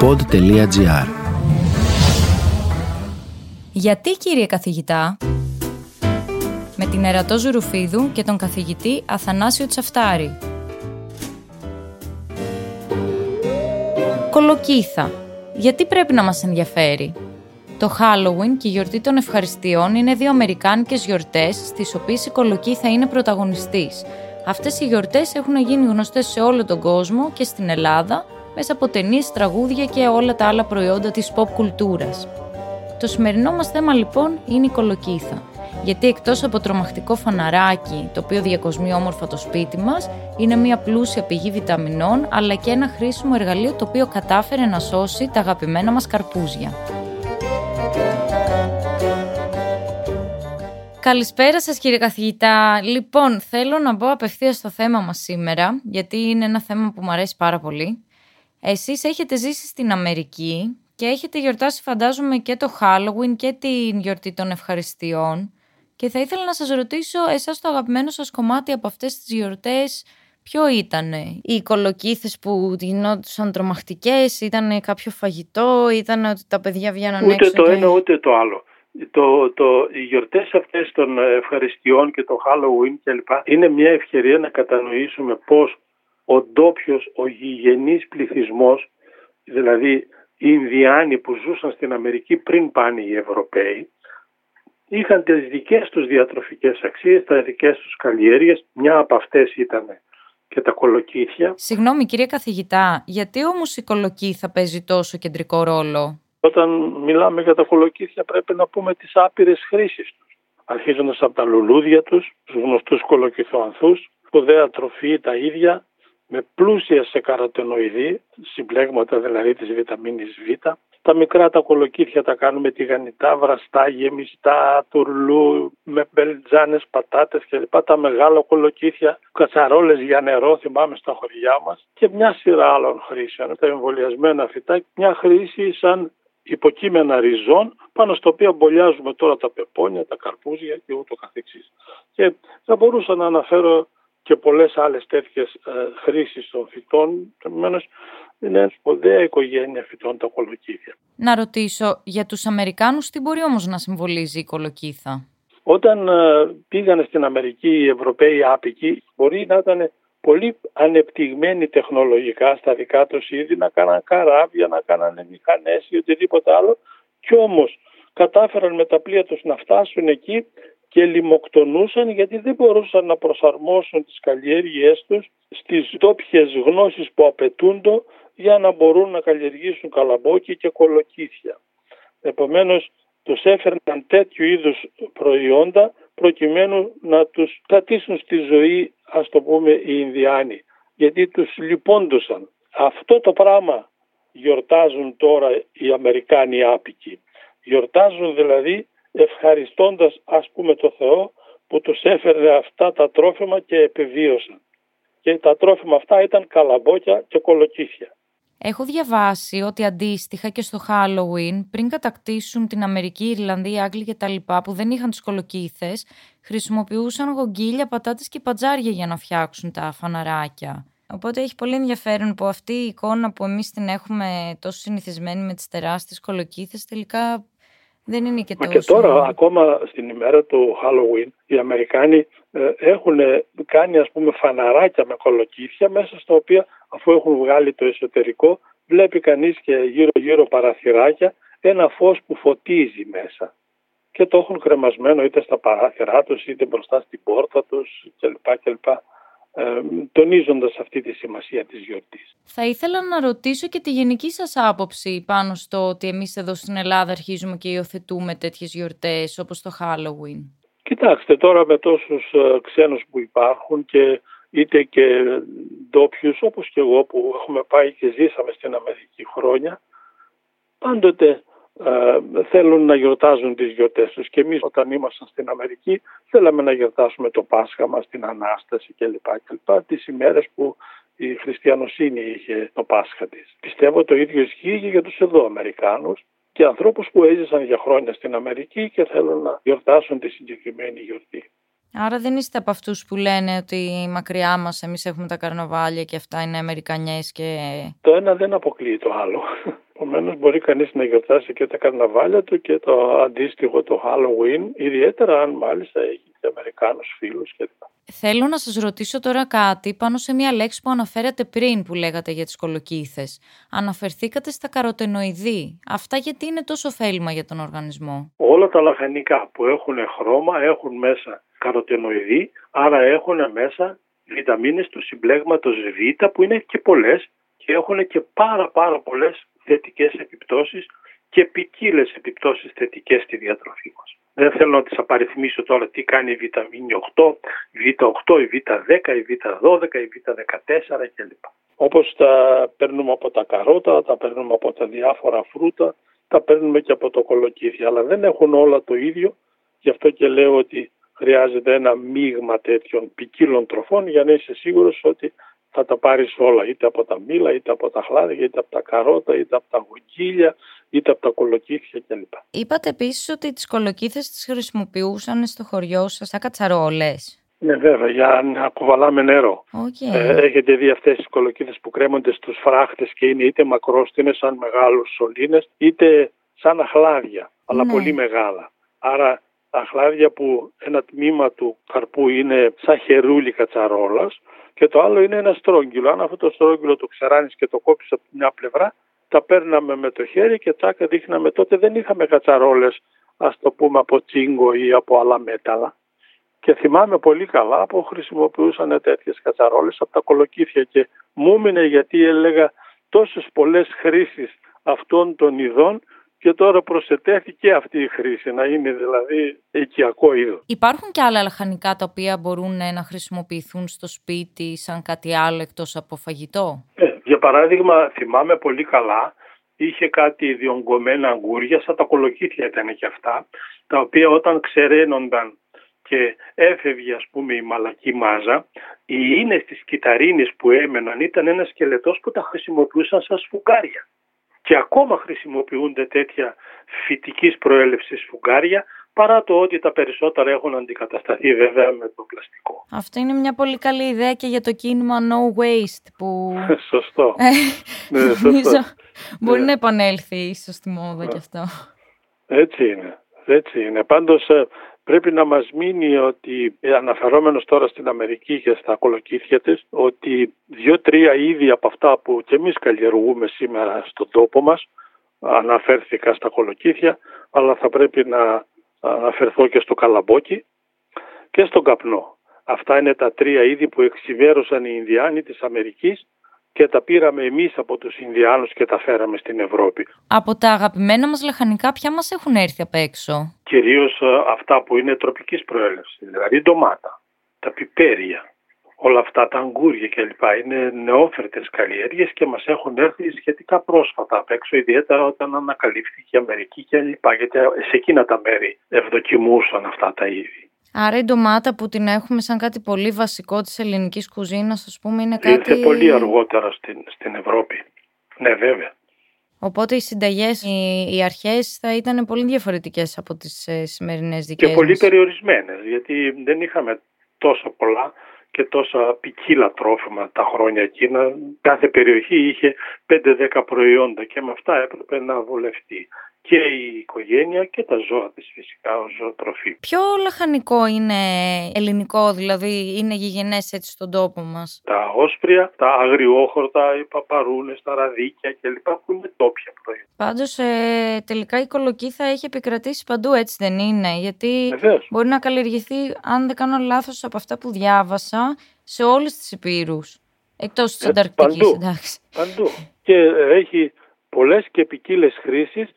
pod.gr Γιατί κύριε καθηγητά με την Ερατό Ζουρουφίδου και τον καθηγητή Αθανάσιο Τσαφτάρη Κολοκύθα Γιατί πρέπει να μας ενδιαφέρει; Το Halloween και η γιορτή των ευχαριστειών είναι δύο αμερικάνικες γιορτές στις οποίες η κολοκύθα είναι πρωταγωνιστής. Αυτές οι γιορτές έχουν γίνει γνωστές σε όλο τον κόσμο και στην Ελλάδα μέσα από ταινίες, τραγούδια και όλα τα άλλα προϊόντα της pop κουλτούρας. Το σημερινό μας θέμα λοιπόν είναι η κολοκύθα. Γιατί εκτός από τρομακτικό φαναράκι, το οποίο διακοσμεί όμορφα το σπίτι μας, είναι μια πλούσια πηγή βιταμινών, αλλά και ένα χρήσιμο εργαλείο το οποίο κατάφερε να σώσει τα αγαπημένα μας καρπούζια. Καλησπέρα σας κύριε καθηγητά. Λοιπόν, θέλω να μπω απευθείας στο θέμα μας σήμερα, γιατί είναι ένα θέμα που μου αρέσει πάρα πολύ. Εσείς έχετε ζήσει στην Αμερική και έχετε γιορτάσει φαντάζομαι και το Halloween και την γιορτή των ευχαριστειών και θα ήθελα να σας ρωτήσω εσάς το αγαπημένο σας κομμάτι από αυτές τις γιορτές ποιο ήταν οι κολοκύθες που γινόντουσαν τρομακτικές, ήταν κάποιο φαγητό, ήταν ότι τα παιδιά βγαίναν ούτε έξω. το και... ένα ούτε το άλλο. Το, το, οι γιορτές αυτές των ευχαριστειών και το Halloween κλπ. είναι μια ευκαιρία να κατανοήσουμε πώς ο ντόπιο, ο γηγενής πληθυσμός, δηλαδή οι Ινδιάνοι που ζούσαν στην Αμερική πριν πάνε οι Ευρωπαίοι, είχαν τις δικές τους διατροφικές αξίες, τα δικές τους καλλιέργειες. Μια από αυτές ήταν και τα κολοκύθια. Συγγνώμη κύριε καθηγητά, γιατί όμως η κολοκύθα παίζει τόσο κεντρικό ρόλο; Όταν μιλάμε για τα κολοκύθια πρέπει να πούμε τις άπειρες χρήσεις τους. Αρχίζοντας από τα λουλούδια τους, τους γνωστούς κολοκυθοανθούς, σπουδαία τροφή τα ίδια, με πλούσια σε καροτενοειδή, συμπλέγματα δηλαδή της βιταμίνης Β. Τα μικρά τα κολοκύθια τα κάνουμε τηγανιτά, βραστά, γεμιστά, τουρλού, με μπελτζάνες, πατάτες κλπ. Τα μεγάλα κολοκύθια, κατσαρόλες για νερό, θυμάμαι στα χωριά μας και μια σειρά άλλων χρήσεων. Τα εμβολιασμένα φυτά, μια χρήση σαν υποκείμενα ριζών πάνω στο οποίο μπολιάζουμε τώρα τα πεπόνια, τα καρπούζια και ούτω καθεξής. Και θα μπορούσα να αναφέρω και πολλές άλλες τέτοιες ε, χρήσεις των φυτών. Επομένως, είναι σπουδαία οικογένεια φυτών τα κολοκύθια. Να ρωτήσω, για τους Αμερικάνους τι μπορεί όμως να συμβολίζει η κολοκύθα; Όταν ε, πήγαν στην Αμερική οι Ευρωπαίοι άπικοι, μπορεί να ήταν πολύ ανεπτυγμένοι τεχνολογικά στα δικά τους είδη, να κάναν καράβια, να κάναν μηχανές ή οτιδήποτε άλλο. Κι όμως κατάφεραν με τα πλοία τους να φτάσουν εκεί και λιμοκτονούσαν γιατί δεν μπορούσαν να προσαρμόσουν τις καλλιέργειές τους στις ντόπιε γνώσεις που απαιτούνται για να μπορούν να καλλιεργήσουν καλαμπόκι και κολοκύθια. Επομένως τους έφερναν τέτοιου είδους προϊόντα προκειμένου να τους κρατήσουν στη ζωή ας το πούμε οι Ινδιάνοι γιατί τους λυπόντουσαν. Αυτό το πράγμα γιορτάζουν τώρα οι Αμερικάνοι άπικοι. Γιορτάζουν δηλαδή ευχαριστώντας ας πούμε το Θεό που τους έφερε αυτά τα τρόφιμα και επιβίωσαν. Και τα τρόφιμα αυτά ήταν καλαμπόκια και κολοκύθια. Έχω διαβάσει ότι αντίστοιχα και στο Halloween, πριν κατακτήσουν την Αμερική, η Ιρλανδία, οι Άγγλοι κτλ. που δεν είχαν τις κολοκύθες, χρησιμοποιούσαν γογγίλια, πατάτες και πατζάρια για να φτιάξουν τα φαναράκια. Οπότε έχει πολύ ενδιαφέρον που αυτή η εικόνα που εμείς την έχουμε τόσο συνηθισμένη με τις τεράστιες κολοκύθες τελικά δεν είναι και τόσο. Μα και τώρα, ακόμα στην ημέρα του Halloween, οι Αμερικάνοι ε, έχουν κάνει ας πούμε φαναράκια με κολοκύθια μέσα στα οποία αφού έχουν βγάλει το εσωτερικό βλέπει κανείς και γύρω γύρω παραθυράκια ένα φως που φωτίζει μέσα και το έχουν κρεμασμένο είτε στα παράθυρά τους είτε μπροστά στην πόρτα τους κλπ. κλπ ε, τονίζοντας αυτή τη σημασία της γιορτής. Θα ήθελα να ρωτήσω και τη γενική σας άποψη πάνω στο ότι εμείς εδώ στην Ελλάδα αρχίζουμε και υιοθετούμε τέτοιες γιορτές όπως το Halloween. Κοιτάξτε τώρα με τόσους ε, ξένους που υπάρχουν και είτε και ντόπιους όπως και εγώ που έχουμε πάει και ζήσαμε στην Αμερική χρόνια πάντοτε ε, θέλουν να γιορτάζουν τις γιορτές τους και εμείς όταν ήμασταν στην Αμερική θέλαμε να γιορτάσουμε το Πάσχα μας, την Ανάσταση κλπ. κλπ τις ημέρες που η χριστιανοσύνη είχε το Πάσχα της. Πιστεύω το ίδιο ισχύει και για τους εδώ Αμερικάνους και ανθρώπους που έζησαν για χρόνια στην Αμερική και θέλουν να γιορτάσουν τη συγκεκριμένη γιορτή. Άρα δεν είστε από αυτούς που λένε ότι μακριά μας εμείς έχουμε τα καρναβάλια και αυτά είναι Αμερικανιές και... Το ένα δεν αποκλείει το άλλο. Επομένως, μπορεί κανείς να γιορτάσει και τα καρναβάλια του και το αντίστοιχο το Halloween, ιδιαίτερα αν μάλιστα έχει και Αμερικάνους φίλους κλπ. Θέλω να σας ρωτήσω τώρα κάτι πάνω σε μια λέξη που αναφέρατε πριν που λέγατε για τις κολοκύθες. Αναφερθήκατε στα καροτενοειδή. Αυτά γιατί είναι τόσο ωφέλιμα για τον οργανισμό; Όλα τα λαχανικά που έχουν χρώμα έχουν μέσα καροτενοειδή, άρα έχουν μέσα βιταμίνες του συμπλέγματος Β που είναι και πολλές και έχουν και πάρα πάρα πολλές θετικές επιπτώσεις και ποικίλες επιπτώσεις θετικές στη διατροφή μας. Δεν θέλω να τις απαριθμίσω τώρα τι κάνει η βιταμίνη 8, η Β8, η Β10, η Β12, η Β14 κλπ. Όπως τα παίρνουμε από τα καρότα, τα παίρνουμε από τα διάφορα φρούτα, τα παίρνουμε και από το κολοκύθι, αλλά δεν έχουν όλα το ίδιο, γι' αυτό και λέω ότι χρειάζεται ένα μείγμα τέτοιων ποικίλων τροφών για να είσαι σίγουρος ότι θα τα πάρεις όλα, είτε από τα μήλα, είτε από τα χλάδια, είτε από τα καρότα, είτε από τα γουγγίλια, είτε από τα κολοκύθια κλπ. Είπατε επίσης ότι τις κολοκύθες τις χρησιμοποιούσαν στο χωριό σας σαν κατσαρόλες. Ναι βέβαια, για να κουβαλάμε νερό. Okay. Ε, έχετε δει αυτές τις κολοκύθες που κρέμονται στους φράχτες και είναι είτε μακρόστινες σαν μεγάλους σωλήνες, είτε σαν αχλάδια, αλλά ναι. πολύ μεγάλα. Άρα τα αχλάδια που ένα τμήμα του καρπού είναι σαν χερούλι κατσαρόλας και το άλλο είναι ένα στρόγγυλο. Αν αυτό το στρόγγυλο το ξεράνεις και το κόψεις από μια πλευρά, τα παίρναμε με το χέρι και τσάκα δείχναμε. Τότε δεν είχαμε κατσαρόλες, ας το πούμε από τσίγκο ή από άλλα μέταλλα. Και θυμάμαι πολύ καλά που χρησιμοποιούσαν τέτοιες κατσαρόλες από τα κολοκύθια και μου έμεινε γιατί έλεγα τόσες πολλές χρήσεις αυτών των ειδών και τώρα προσετέθηκε αυτή η χρήση, να είναι δηλαδή οικιακό είδος. Υπάρχουν και άλλα λαχανικά τα οποία μπορούν να χρησιμοποιηθούν στο σπίτι σαν κάτι άλλο εκτός από φαγητό; Ε, για παράδειγμα θυμάμαι πολύ καλά είχε κάτι διονγκωμένα αγκούρια, σαν τα κολοκύθια ήταν και αυτά, τα οποία όταν ξεραίνονταν και έφευγε ας πούμε η μαλακή μάζα, οι ίνες της κυταρίνης που έμεναν ήταν ένας σκελετός που τα χρησιμοποιούσαν σαν σφουγγάρια και ακόμα χρησιμοποιούνται τέτοια φυτικής προέλευσης φουγγάρια παρά το ότι τα περισσότερα έχουν αντικατασταθεί βέβαια με το πλαστικό. Αυτό είναι μια πολύ καλή ιδέα και για το κίνημα No Waste που... σωστό. Ε, ναι, σωστό. Μπορεί ναι. να επανέλθει ίσως στη μόδα ναι. και αυτό. Έτσι είναι. Έτσι είναι. Πάντως ε, πρέπει να μας μείνει ότι ε, αναφερόμενος τώρα στην Αμερική και στα κολοκύθια της ότι δύο-τρία είδη από αυτά που και εμείς καλλιεργούμε σήμερα στον τόπο μας αναφέρθηκα στα κολοκύθια αλλά θα πρέπει να αναφερθώ και στο καλαμπόκι και στον καπνό. Αυτά είναι τα τρία είδη που εξημέρωσαν οι Ινδιάνοι της Αμερικής και τα πήραμε εμείς από τους Ινδιάνους και τα φέραμε στην Ευρώπη. Από τα αγαπημένα μας λαχανικά ποια μας έχουν έρθει απ' έξω; Κυρίως ε, αυτά που είναι τροπικής προέλευσης, δηλαδή ντομάτα, τα πιπέρια, όλα αυτά τα αγκούρια κλπ. Είναι νεόφερτες καλλιέργειες και μας έχουν έρθει σχετικά πρόσφατα απ' έξω, ιδιαίτερα όταν ανακαλύφθηκε η Αμερική κλπ. Γιατί σε εκείνα τα μέρη ευδοκιμούσαν αυτά τα είδη. Άρα η ντομάτα που την έχουμε σαν κάτι πολύ βασικό της ελληνικής κουζίνας, ας πούμε, είναι κάτι... Ήρθε πολύ αργότερα στην, στην Ευρώπη. Ναι, βέβαια. Οπότε οι συνταγές, οι, οι αρχές θα ήταν πολύ διαφορετικές από τις ε, σημερινές δικές Και πολύ περιορισμένες, γιατί δεν είχαμε τόσο πολλά και τόσα ποικίλα τρόφιμα τα χρόνια εκείνα. Κάθε περιοχή είχε 5-10 προϊόντα και με αυτά έπρεπε να βολευτεί και η οικογένεια και τα ζώα της φυσικά ως ζωοτροφή. Ποιο λαχανικό είναι ελληνικό, δηλαδή είναι γηγενές έτσι στον τόπο μας; Τα όσπρια, τα αγριόχορτα, οι παπαρούνες, τα ραδίκια κλπ. που είναι τόπια προϊόντα. Πάντως ε, τελικά η κολοκύθα έχει επικρατήσει παντού έτσι δεν είναι, γιατί μπορεί να καλλιεργηθεί αν δεν κάνω λάθος από αυτά που διάβασα σε όλες τις υπήρους. Εκτός της ε, Ανταρκτικής, παντού, εντάξει. Παντού. Και έχει πολλές και ποικίλες χρήσεις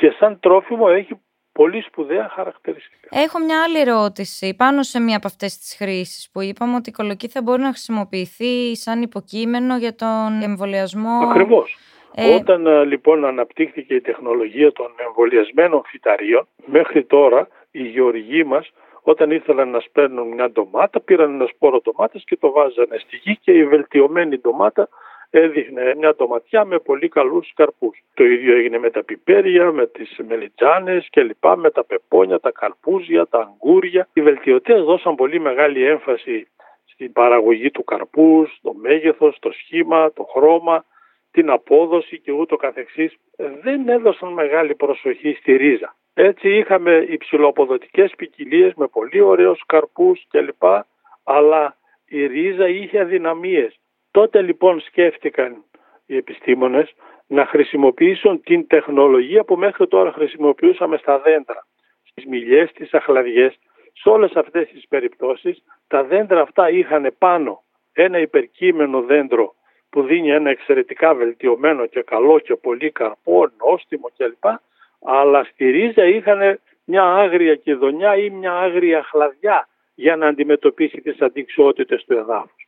και σαν τρόφιμο έχει πολύ σπουδαία χαρακτηριστικά. Έχω μια άλλη ερώτηση πάνω σε μία από αυτές τις χρήσεις που είπαμε ότι η κολοκύθα μπορεί να χρησιμοποιηθεί σαν υποκείμενο για τον εμβολιασμό. Ακριβώς. Ε... Όταν ε, λοιπόν αναπτύχθηκε η τεχνολογία των εμβολιασμένων φυταρίων, μέχρι τώρα οι γεωργοί μας όταν ήθελαν να σπέρνουν μια ντομάτα, πήραν ένα σπόρο ντομάτας και το βάζανε στη γη και η βελτιωμένη ντομάτα έδειχνε μια ντοματιά με πολύ καλούς καρπούς. Το ίδιο έγινε με τα πιπέρια, με τις μελιτζάνες και λοιπά, με τα πεπόνια, τα καρπούζια, τα αγκούρια. Οι βελτιωτές δώσαν πολύ μεγάλη έμφαση στην παραγωγή του καρπούς, στο μέγεθος, το σχήμα, το χρώμα την απόδοση και ούτω καθεξής δεν έδωσαν μεγάλη προσοχή στη ρίζα. Έτσι είχαμε υψηλοποδοτικές ποικιλίες με πολύ ωραίους καρπούς κλπ. Αλλά η ρίζα είχε αδυναμίες. Τότε λοιπόν σκέφτηκαν οι επιστήμονες να χρησιμοποιήσουν την τεχνολογία που μέχρι τώρα χρησιμοποιούσαμε στα δέντρα, στις μιλιές, στις αχλαδιές. Σε όλες αυτές τις περιπτώσεις τα δέντρα αυτά είχαν πάνω ένα υπερκείμενο δέντρο που δίνει ένα εξαιρετικά βελτιωμένο και καλό και πολύ καρπό, νόστιμο κλπ. Αλλά στη ρίζα είχαν μια άγρια κηδονιά ή μια άγρια χλαδιά για να αντιμετωπίσει τις αντιξοότητες του εδάφους.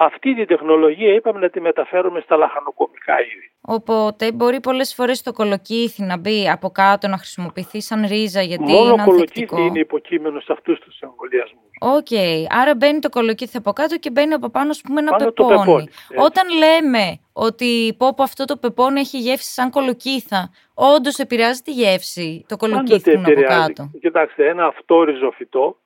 Αυτή τη τεχνολογία είπαμε να τη μεταφέρουμε στα λαχανοκομικά είδη. Οπότε μπορεί πολλές φορές το κολοκύθι να μπει από κάτω να χρησιμοποιηθεί σαν ρίζα γιατί Μόνο είναι κολοκύθι είναι υποκείμενο σε αυτούς τους εμβολιασμούς. OK. Okay. Άρα μπαίνει το κολοκύθι από κάτω και μπαίνει από πάνω, ας πούμε, ένα Πάνω πεπόνι. το πεπόνι, έτσι. Όταν λέμε ότι πω, πω αυτό το πεπόνι έχει γεύση σαν κολοκύθα, όντως επηρεάζει τη γεύση το κολοκύθι που είναι από επηρεάζει. κάτω. Κοιτάξτε, ένα αυτόριζο φυτό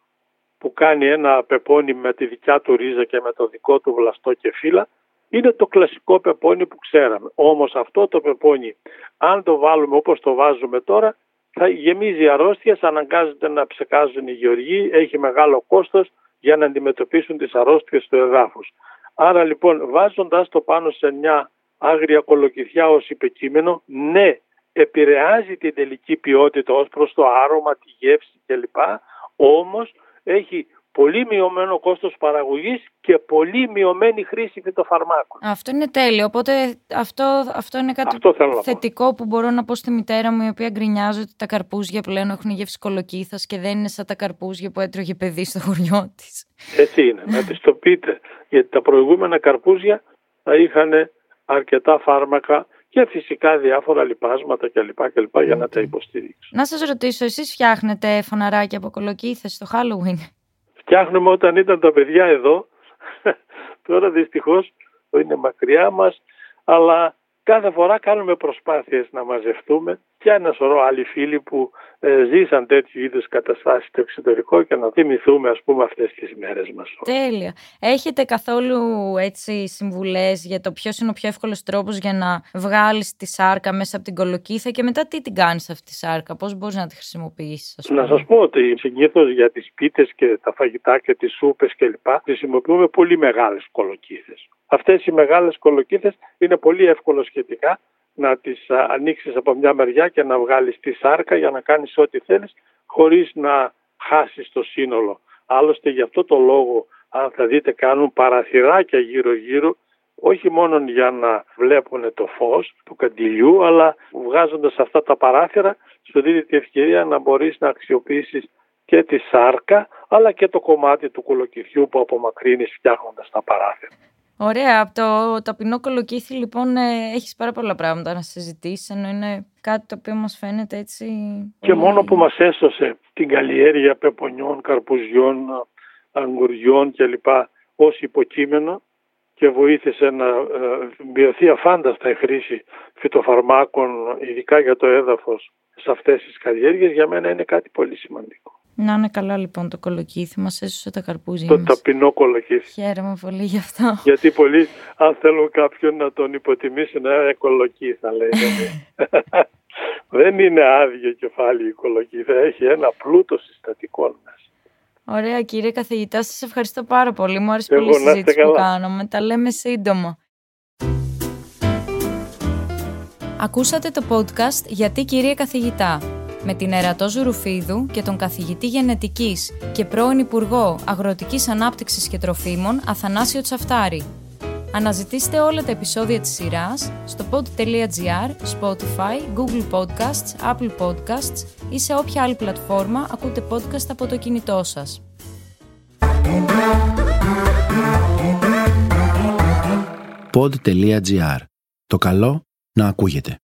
που κάνει ένα πεπόνι με τη δικιά του ρίζα και με το δικό του βλαστό και φύλλα είναι το κλασικό πεπόνι που ξέραμε. Όμως αυτό το πεπόνι, αν το βάλουμε όπως το βάζουμε τώρα, θα γεμίζει αρρώστιες, αναγκάζεται να ψεκάζουν οι γεωργοί, έχει μεγάλο κόστος για να αντιμετωπίσουν τις αρρώστιες του εδάφους. Άρα λοιπόν βάζοντας το πάνω σε μια άγρια κολοκυθιά ως υπεκείμενο, ναι, επηρεάζει την τελική ποιότητα ως προς το άρωμα, τη γεύση κλπ. Όμως έχει πολύ μειωμένο κόστος παραγωγής και πολύ μειωμένη χρήση φυτοφαρμάκων. Αυτό είναι τέλειο. Οπότε αυτό, αυτό είναι κάτι Αυτό θέλω να πω. θετικό που μπορώ να πω στη μητέρα μου, η οποία γκρινιάζει ότι τα καρπούζια πλέον έχουν γεύση κολοκύθας και δεν είναι σαν τα καρπούζια που έτρωγε παιδί στο χωριό της. Έτσι είναι, να της το πείτε. Γιατί τα προηγούμενα καρπούζια θα είχαν αρκετά φάρμακα και φυσικά διάφορα λιπάσματα κλπ. κλπ για να τα υποστηρίξουν. Να σας ρωτήσω, εσείς φτιάχνετε φωναράκια από κολοκύθε στο Halloween; Φτιάχνουμε όταν ήταν τα παιδιά εδώ. Τώρα δυστυχώς είναι μακριά μας, αλλά κάθε φορά κάνουμε προσπάθειες να μαζευτούμε και ένα σωρό άλλοι φίλοι που ε, ζήσαν τέτοιου είδους καταστάσεις στο εξωτερικό και να θυμηθούμε ας πούμε αυτές τις μέρες μας. Τέλεια. Έχετε καθόλου έτσι συμβουλές για το ποιος είναι ο πιο εύκολος τρόπος για να βγάλεις τη σάρκα μέσα από την κολοκύθα και μετά τι την κάνεις αυτή τη σάρκα, πώς μπορείς να τη χρησιμοποιήσεις. Ας Να πούμε; σας πω ότι συνήθως για τις πίτες και τα φαγητά και τις σούπες κλπ. χρησιμοποιούμε πολύ μεγάλες κολοκύθες. Αυτές οι μεγάλες κολοκύθες είναι πολύ εύκολο σχετικά να τις α, ανοίξεις από μια μεριά και να βγάλεις τη σάρκα για να κάνεις ό,τι θέλεις χωρίς να χάσεις το σύνολο. Άλλωστε γι' αυτό το λόγο αν θα δείτε κάνουν παραθυράκια γύρω γύρω όχι μόνο για να βλέπουν το φως του καντιλιού αλλά βγάζοντας αυτά τα παράθυρα σου δίνει τη ευκαιρία να μπορείς να αξιοποιήσεις και τη σάρκα αλλά και το κομμάτι του κολοκυθιού που απομακρύνεις φτιάχνοντας τα παράθυρα. Ωραία, από το ταπεινό κολοκύθι λοιπόν ε, έχεις πάρα πολλά πράγματα να συζητήσεις, ενώ είναι κάτι το οποίο μας φαίνεται έτσι... Και πολύ- μόνο που μας έσωσε την καλλιέργεια πεπονιών, καρπουζιών, αγγουριών κλπ. ως υποκείμενο και βοήθησε να ε, μειωθεί αφάνταστα η χρήση φυτοφαρμάκων, ειδικά για το έδαφος, σε αυτές τις καλλιέργειες, για μένα είναι κάτι πολύ σημαντικό. Να είναι καλά λοιπόν το κολοκύθι, μας έσωσε τα καρπούζια Το μας. ταπεινό κολοκύθι. Χαίρομαι πολύ γι' αυτό. Γιατί πολλοί, αν θέλουν κάποιον να τον υποτιμήσουν, ε, κολοκύθι θα λέει. Δεν είναι άδειο κεφάλι η κολοκύθα, έχει ένα πλούτο συστατικών μέσα. Ωραία κύριε καθηγητά, σας ευχαριστώ πάρα πολύ. Μου άρεσε Εγώ, πολύ η να είστε συζήτηση που καλά. κάναμε. Τα λέμε σύντομα. Ακούσατε το podcast «Γιατί κυρία καθηγητά» με την Ερατό Ζουρουφίδου και τον καθηγητή γενετικής και πρώην Υπουργό Αγροτικής Ανάπτυξης και Τροφίμων Αθανάσιο Τσαφτάρη. Αναζητήστε όλα τα επεισόδια της σειράς στο pod.gr, Spotify, Google Podcasts, Apple Podcasts ή σε όποια άλλη πλατφόρμα ακούτε podcast από το κινητό σας. pod.gr. Το καλό να ακούγεται.